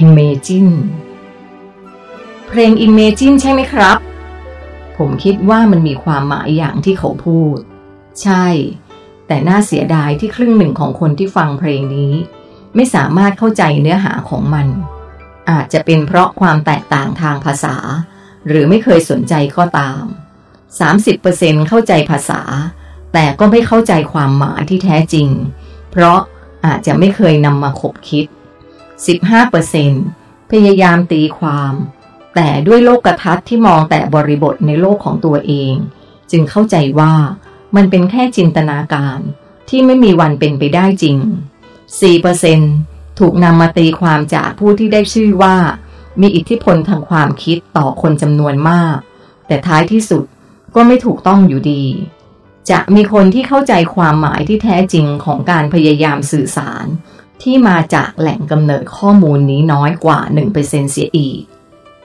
Imagine เพลง Imagine ใช่ไหมครับ ผมคิดว่ามันมีความหมายอย่างที่เขาพูด ใช่ แต่น่าเสียดายที่ครึ่งหนึ่งของคนที่ฟังเพลงนี้ ไม่สามารถเข้าใจเนื้อหาของมัน อาจจะเป็นเพราะความแตกต่างทางภาษา หรือไม่เคยสนใจก็ตาม 30%เข้าใจภาษา แต่ก็ไม่เข้าใจความหมายที่แท้จริง เพราะอาจจะไม่เคยนำมาคบคิด 15%พยายามตีความ แต่ด้วยโลกทัศน์ที่มองแต่บริบทในโลกของตัวเอง จึงเข้าใจว่ามันเป็นแค่จินตนาการที่ไม่มีวันเป็นไปได้จริง 4%ถูกนำมาตีความจากผู้ที่ได้ชื่อว่า มีอิทธิพลทางความคิดต่อคนจำนวนมาก แต่ท้ายที่สุดก็ไม่ถูกต้องอยู่ดี จะมีคนที่เข้าใจความหมายที่แท้จริงของการพยายามสื่อสาร ที่มาจากแหล่งกำเนิดข้อมูลนี้น้อยกว่า 1%เสียอีก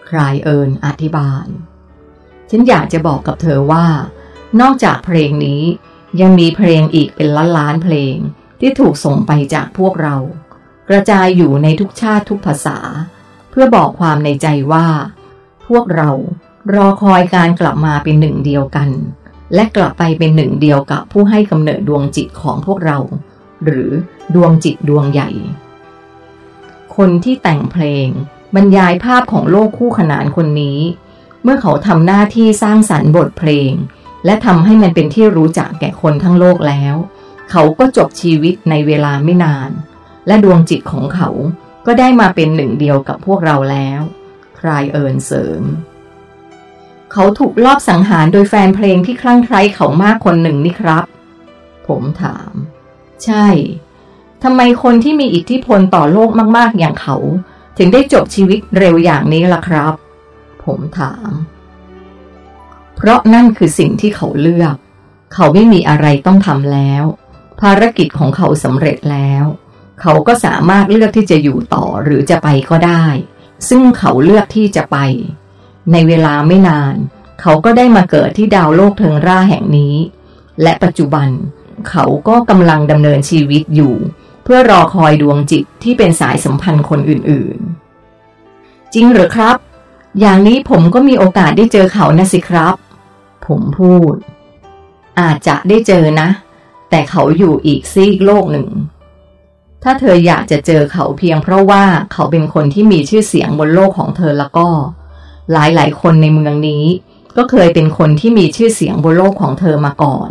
ใคลายเอิญอธิบาย ฉันอยากจะบอกกับเธอว่า นอกจากเพลงนี้ยังมีเพลงอีกเป็นล้านล้านเพลงที่ถูกส่งไปจากพวกเรา กระจายอยู่ในทุกชาติทุกภาษา เพื่อบอกความในใจว่า พวกเรารอคอยการกลับมาเป็นหนึ่งเดียวกัน และกลับไปเป็นหนึ่งเดียวกับผู้ให้กำเนิดดวงจิตของพวกเรา หรือดวงจิตดวงใหญ่ คนที่แต่งเพลง บรรยายภาพของโลกคู่ขนานคนนี้ เมื่อเขาทำหน้าที่สร้างสรรค์บทเพลง และทำให้มันเป็นที่รู้จักแก่คนทั้งโลกแล้ว เขาก็จบชีวิตในเวลาไม่นาน และดวงจิตของเขาก็ได้มาเป็นหนึ่งเดียวกับพวกเราแล้วคลายเอิญเสริม เขาถูกลอบสังหารโดยแฟนเพลงที่คลั่งไคล้เขามากคนหนึ่งนี่ครับ ผมถาม ใช่ ทำไมคนที่มีอิทธิพลต่อโลกมากๆอย่างเขา ถึงได้จบชีวิตเร็วอย่างนี้ล่ะครับ ผมถาม เพราะนั่นคือสิ่งที่เขาเลือก เขาไม่มีอะไรต้องทำแล้ว ภารกิจของเขาสำเร็จแล้ว เขาก็สามารถเลือกที่จะอยู่ต่อหรือจะไปก็ได้ ซึ่งเขาเลือกที่จะไป ในเวลาไม่นาน เขาก็ได้มาเกิดที่ดาวโลกเทิงร่าแห่งนี้ และปัจจุบันเเขาก็กำลังดำเนินชีวิตอยู่ เพื่อรอคอยดวงจิตที่เป็นสายสัมพันธ์คนอื่นๆ จริงหรือครับ อย่างนี้ผมก็มีโอกาสได้เจอเขานะสิครับ ผมพูด อาจจะได้เจอนะ แต่เขาอยู่อีกซีกโลกหนึ่ง ถ้าเธออยากจะเจอเขาเพียงเพราะว่าเขาเป็นคนที่มีชื่อเสียงบนโลกของเธอแล้วก็ หลายๆ คนในเมืองนี้ก็เคยเป็นคนที่มีชื่อเสียงบนโลกของเธอมาก่อน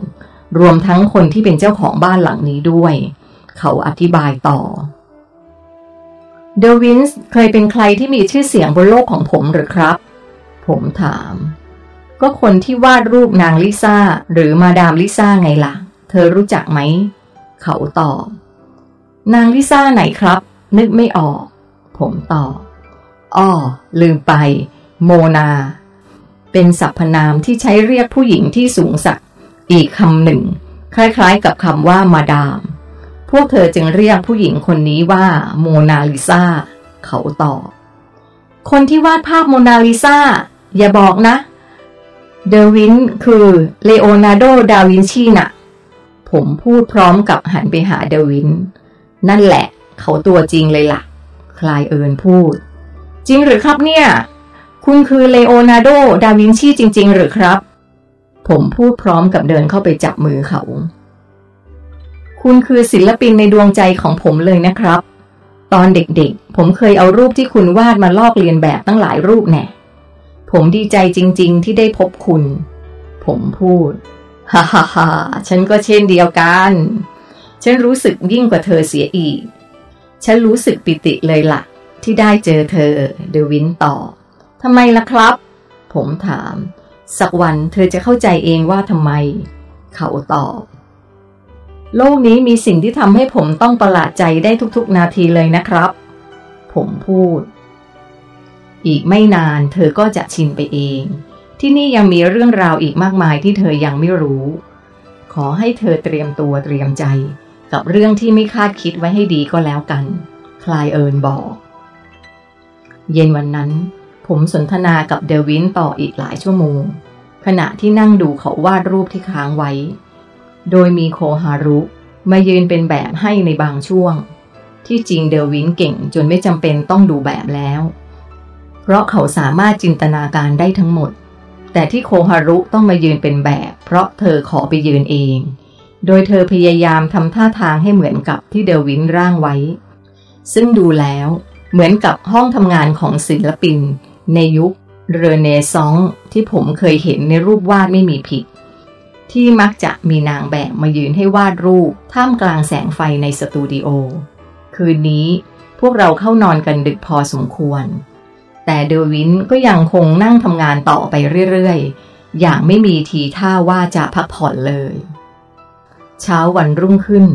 รวมทั้งคนที่เป็นเจ้าของบ้านหลังนี้ด้วย เขาอธิบายต่อเดวินส์เคยเป็นใครที่มีชื่อเสียงบนโลกของผมหรือครับ ผมถาม ก็คนที่วาดรูปนางลิซ่า หรือมาดามลิซ่าไงล่ะ เธอรู้จักไหม เขาตอบ นางลิซ่าไหนครับ นึกไม่ออก ผมตอบอ้อลืมไป โมนา เป็นสรรพนามที่ใช้เรียกผู้หญิงที่สูงสัก อีกคำหนึ่ง คล้ายๆกับคำว่ามาดาม พวกเธอจึงเรียกผู้หญิงคนนี้ว่าโมนาลิซาเขาตอบคนที่วาดภาพโมนาลิซาอย่าบอกนะ เดวินคือเลโอนาร์โด ดาวินชีน่ะ ผมพูดพร้อมกับหันไปหาเดวิน นั่นแหละ เขาตัวจริงเลยล่ะ คลายเอิญพูด จริงหรือครับเนี่ย คุณคือเลโอนาร์โด ดาวินชีจริง ๆ หรือครับ ผมพูดพร้อมกับเดินเข้าไปจับมือเขา คุณคือศิลปินในดวงใจของผมเลยนะครับ ตอนเด็กๆ ผมเคยเอารูปที่คุณวาดมาลอกเลียนแบบตั้งหลายรูปแน่ ผมดีใจจริงๆ ที่ได้พบคุณ ผมพูด ฮ่าฮ่าฮ่าฉันก็เช่นเดียวกัน ฉันรู้สึกยิ่งกว่าเธอเสียอีก ฉันรู้สึกปิติเลยละ่ะ ที่ได้เจอเธอ เดวินตอบทำไมล่ะครับ ผมถาม สักวันเธอจะเข้าใจเองว่าทำไม เขาตอบ โลกนี้มีสิ่งที่ทำให้ผมต้องประหลาดใจได้ทุกๆนาทีเลยนะครับ ผมพูด อีกไม่นานเธอก็จะชินไปเอง ที่นี่ยังมีเรื่องราวอีกมากมายที่เธอยังไม่รู้ ขอให้เธอเตรียมตัวเตรียมใจ กับเรื่องที่ไม่คาดคิดไว้ให้ดีก็แล้วกัน คลายเอิญบอก เย็นวันนั้น ผมสนทนากับเดวินต่ออีกหลายชั่วโมง ขณะที่นั่งดูเขาวาดรูปที่ค้างไว้ โดยมีโคฮารุมายืนเป็นแบบให้ในบางช่วง ที่จริงเดวินเก่งจนไม่จำเป็นต้องดูแบบแล้ว เพราะเขาสามารถจินตนาการได้ทั้งหมด แต่ที่โคฮารุต้องมายืนเป็นแบบ เพราะเธอขอไปยืนเอง โดยเธอพยายามทำท่าทางให้เหมือนกับที่เดวินร่างไว้ ซึ่งดูแล้วเหมือนกับห้องทำงานของศิลปิน ในยุคเรเนซองส์ที่ผมเคยเห็นในรูปวาดไม่มีผิด ที่มักจะมีนางแบบมายืนให้วาดรูป ท่ามกลางแสงไฟในสตูดิโอ คืนนี้พวกเราเข้านอนกันดึกพอสมควร แต่เดวินก็ยังคงนั่งทำงานต่อไปเรื่อยๆ อย่างไม่มีทีท่าว่าจะพักผ่อนเลย เช้าวันรุ่งขึ้น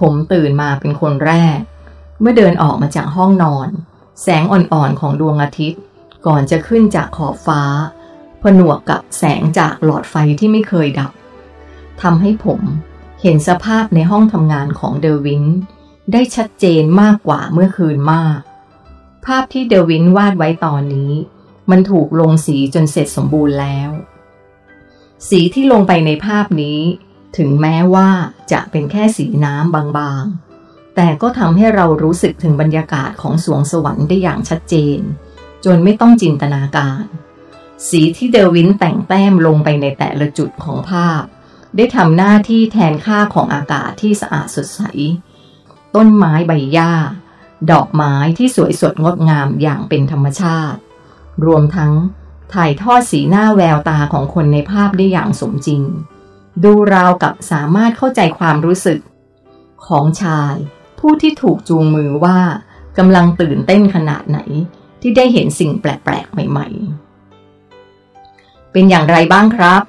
ผมตื่นมาเป็นคนแรก เมื่อเดินออกมาจากห้องนอน แสงอ่อนๆของดวงอาทิตย์ ก่อนจะขึ้นจากขอบฟ้า ผนวกกับแสงจากหลอดไฟที่ไม่เคยดับทำให้ผมเห็นสภาพในห้องทำงานของเดวินได้ชัดเจนมากกว่าเมื่อคืนมาก ภาพที่เดวินวาดไว้ตอนนี้ มันถูกลงสีจนเสร็จสมบูรณ์แล้ว สีที่ลงไปในภาพนี้ ถึงแม้ว่าจะเป็นแค่สีน้ำบางๆ แต่ก็ทำให้เรารู้สึกถึงบรรยากาศของสวงสวรรค์ได้อย่างชัดเจน จนไม่ต้องจินตนาการ สีที่เดวินแต่งแต้มลงไปในแต่ละจุดของภาพ ได้ทำหน้าที่แทนค่าของอากาศที่สะอาดสดใส ต้นไม้ใบหญ้า ดอกไม้ที่สวยสดงดงามอย่างเป็นธรรมชาติ รวมทั้งถ่ายทอดสีหน้าแววตาของคนในภาพได้อย่างสมจริง ดูราวกับสามารถเข้าใจความรู้สึก ของชาย ผู้ที่ถูกจูงมือว่ากำลังตื่นเต้นขนาดไหน ที่ได้เห็นสิ่งแปลกๆ ใหม่ๆ เป็นอย่างไรบ้างครับ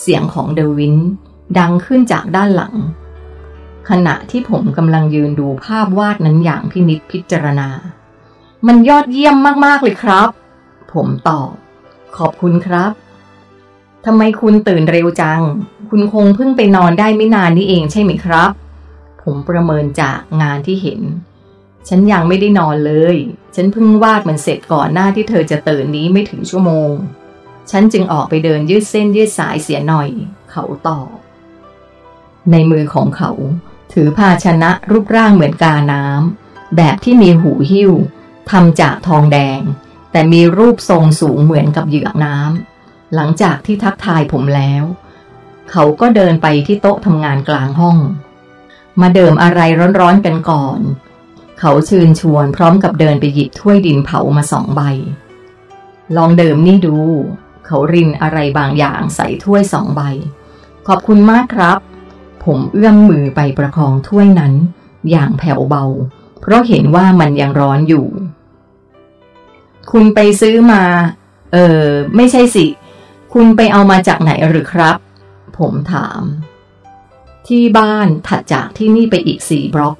เสียงของเดวินดังขึ้นจากด้านหลัง ขณะที่ผมกำลังยืนดูภาพวาดนั้นอย่างพินิจพิจารณา มันยอดเยี่ยมมากๆเลยครับ ผมตอบ ขอบคุณครับทำไมคุณตื่นเร็วจัง คุณคงเพิ่งไปนอนได้ไม่นานนี้เองใช่ไหมครับ ผมประเมินจากงานที่เห็น ฉันยังไม่ได้นอนเลย ฉันเพิ่งวาดมันเสร็จก่อนหน้าที่เธอจะตื่นนี้ไม่ถึงชั่วโมง ฉันจึงออกไปเดินยืดเส้นยืดสายเสียหน่อย เขาตอบ ในมือของเขา ถือภาชนะรูปร่างเหมือนกาน้ำแบบที่มีหูหิ้วทำจากทองแดง แต่มีรูปทรงสูงเหมือนกับเหยือกน้ำหลังจากที่ทักทายผมแล้ว เขาก็เดินไปที่โต๊ะทำงานกลางห้อง มาเดิมอะไรร้อนๆกันก่อน เขาเชิญชวนพร้อมกับเดินไปหยิบถ้วยดินเผามาสองใบ ลองเดิมนี่ดู เขารินอะไรบางอย่างใส่ถ้วยสองใบ ขอบคุณมากครับ ผมเอื้อมมือไปประคองถ้วยนั้น อย่างแผ่วเบา เพราะเห็นว่ามันยังร้อนอยู่ คุณไปซื้อมา เออไม่ใช่สิ คุณไปเอามาจากไหนหรือครับ ผมถาม ที่บ้านถัดจากที่นี่ไปอีกสี่บล็อก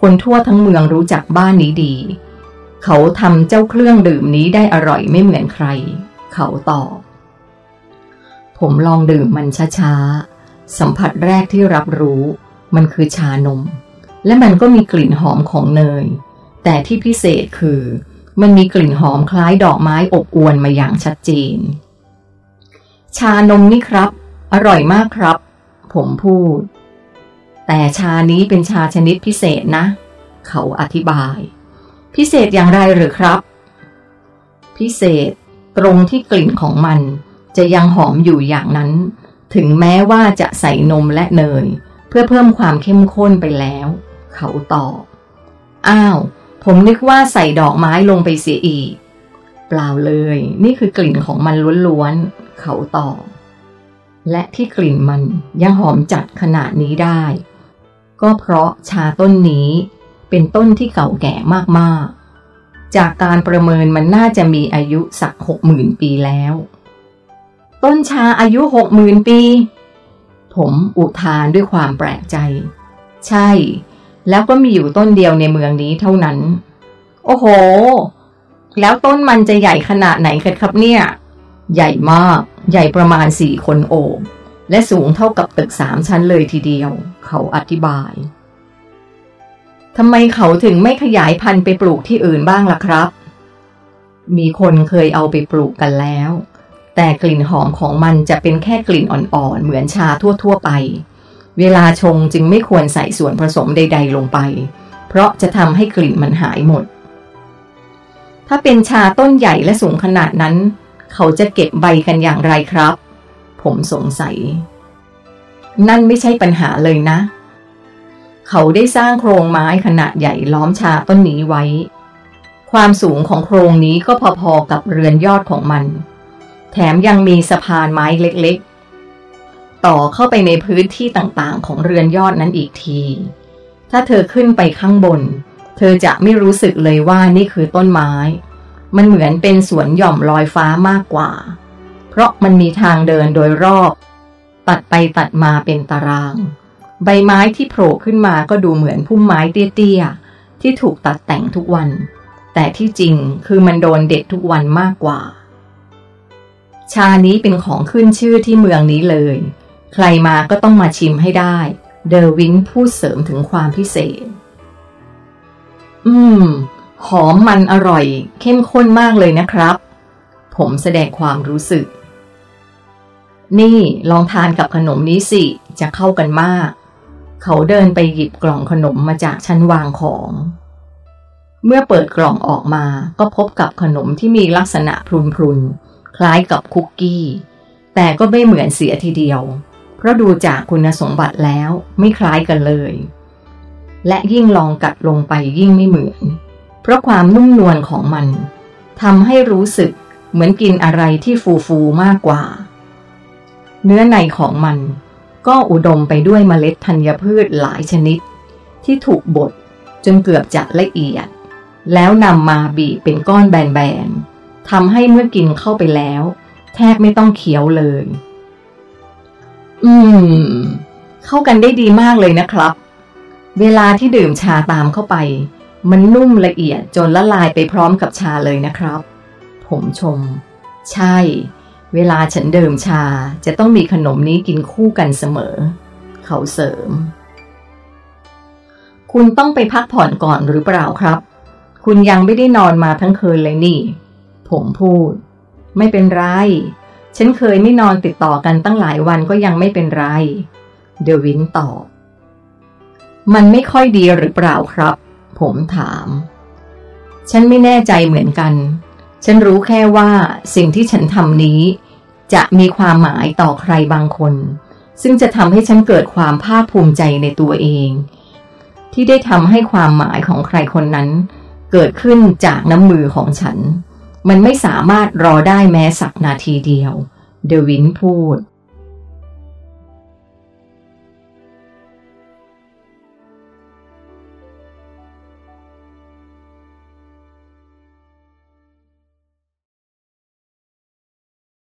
คนทั่วทั้งเมืองรู้จักบ้านนี้ดี เขาทำเจ้าเครื่องดื่มนี้ได้อร่อยไม่เหมือนใคร เขาตอบ ผมลองดื่มมันช้าๆ สัมผัสแรกที่รับรู้ มันคือชานม และมันก็มีกลิ่นหอมของเนย แต่ที่พิเศษคือ มันมีกลิ่นหอมคล้ายดอกไม้อบอวนมาอย่างชัดเจน ชานมนี่ครับ อร่อยมากครับ ผมพูด แต่ชานี้เป็นชาชนิดพิเศษนะ เขาอธิบาย พิเศษอย่างไรหรือครับ พิเศษตรงที่กลิ่นของมันจะยังหอมอยู่อย่างนั้น ถึงแม้ว่าจะใส่นมและเนย เพื่อเพิ่มความเข้มข้นไปแล้ว เขาตอบ อ้าว ผมนึกว่าใส่ดอกไม้ลงไปเสียอีก เปล่าเลย นี่คือกลิ่นของมันล้วนๆ เขาตอบ และที่กลิ่นมันยังหอมจัดขนาดนี้ได้ ก็เพราะชาต้นนี้เป็นต้นที่เก่าแก่มากๆ จากการประเมินมันน่าจะมีอายุสักหกหมื่นปีแล้ว ต้นชาอายุหกหมื่นปี ผมอุทานด้วยความแปลกใจ ใช่ แล้วก็มีอยู่ต้นเดียวในเมืองนี้เท่านั้น โอ้โห แล้วต้นมันจะใหญ่ขนาดไหนกันครับเนี่ย ใหญ่มาก ใหญ่ประมาณสี่คนโอบ และสูงเท่ากับตึกสามชั้นเลยทีเดียว เขาอธิบายทำไมเขาถึงไม่ขยายพันธุ์ไปปลูกที่อื่นบ้างล่ะครับ มีคนเคยเอาไปปลูกกันแล้ว แต่กลิ่นหอมของมันจะเป็นแค่กลิ่นอ่อนๆ เหมือนชาทั่วๆไป เวลาชงจึงไม่ควรใส่ส่วนผสมใด ๆ ลงไป เพราะจะทำให้กลิ่นมันหายหมด ถ้าเป็นชาต้นใหญ่และสูงขนาดนั้น เขาจะเก็บใบกันอย่างไรครับ ผมสงสัย นั่นไม่ใช่ปัญหาเลยนะ เขาได้สร้างโครงไม้ขนาดใหญ่ล้อมชาต้นนี้ไว้ ความสูงของโครงนี้ก็พอๆกับเรือนยอดของมัน แถมยังมีสะพานไม้เล็กๆ ต่อเข้าไปในพื้นที่ต่างๆ ของเรือนยอดนั้นอีกที ถ้าเธอขึ้นไปข้างบน เธอจะไม่รู้สึกเลยว่านี่คือต้นไม้ มันเหมือนเป็นสวนหย่อมลอยฟ้ามากกว่า เพราะมันมีทางเดินโดยรอบ ตัดไปตัดมาเป็นตาราง ใบไม้ที่โผล่ขึ้นมาก็ดูเหมือนพุ่มไม้เตี้ยๆที่ถูกตัดแต่งทุกวัน แต่ที่จริงคือมันโดนเด็ดทุกวันมากกว่า ชานี้เป็นของขึ้นชื่อที่เมืองนี้เลย ใครมาก็ต้องมาชิมให้ได้ เดอร์วินพูดเสริมถึงความพิเศษ อืม หอมมันอร่อย เข้มข้นมากเลยนะครับผมแสดงความรู้สึก นี่ลองทานกับขนมนี้สิ จะเข้ากันมาก เขาเดินไปหยิบกล่องขนมมาจากชั้นวางของ เมื่อเปิดกล่องออกมาก็พบกับขนมที่มีลักษณะพรุนๆ คล้ายกับคุกกี้ แต่ก็ไม่เหมือนเสียทีเดียว เพราะดูจากคุณสมบัติแล้วไม่คล้ายกันเลย และยิ่งลองกัดลงไปยิ่งไม่เหมือน เพราะความนุ่มนวลของมันทำให้รู้สึกเหมือนกินอะไรที่ฟูฟูมากกว่า เนื้อในของมันก็อุดมไปด้วยเมล็ดธัญพืชหลายชนิด ที่ถูกบดจนเกือบจะละเอียด แล้วนำมาบีบเป็นก้อนแบนๆทำให้เมื่อกินเข้าไปแล้ว แทบไม่ต้องเคี้ยวเลย อืม เข้ากันได้ดีมากเลยนะครับ เวลาที่ดื่มชาตามเข้าไป มันนุ่มละเอียดจนละลายไปพร้อมกับชาเลยนะครับ ผมชม ใช่ เวลาฉันดื่มชาจะต้องมีขนมนี้กินคู่กันเสมอ เขาเสริม คุณต้องไปพักผ่อนก่อนหรือเปล่าครับ คุณยังไม่ได้นอนมาทั้งคืนเลยนี่ ผมพูด ไม่เป็นไร ฉันเคยไม่นอนติดต่อกันตั้งหลายวันก็ยังไม่เป็นไร เดวินตอบ มันไม่ค่อยดีหรือเปล่าครับ ผมถาม ฉันไม่แน่ใจเหมือนกัน ฉันรู้แค่ว่าสิ่งที่ฉันทำนี้ จะมีความหมายต่อใครบางคน ซึ่งจะทำให้ฉันเกิดความภาคภูมิใจในตัวเอง ที่ได้ทำให้ความหมายของใครคนนั้น เกิดขึ้นจากน้ำมือของฉัน มันไม่สามารถรอได้แม้สักนาทีเดียว เดวินพูด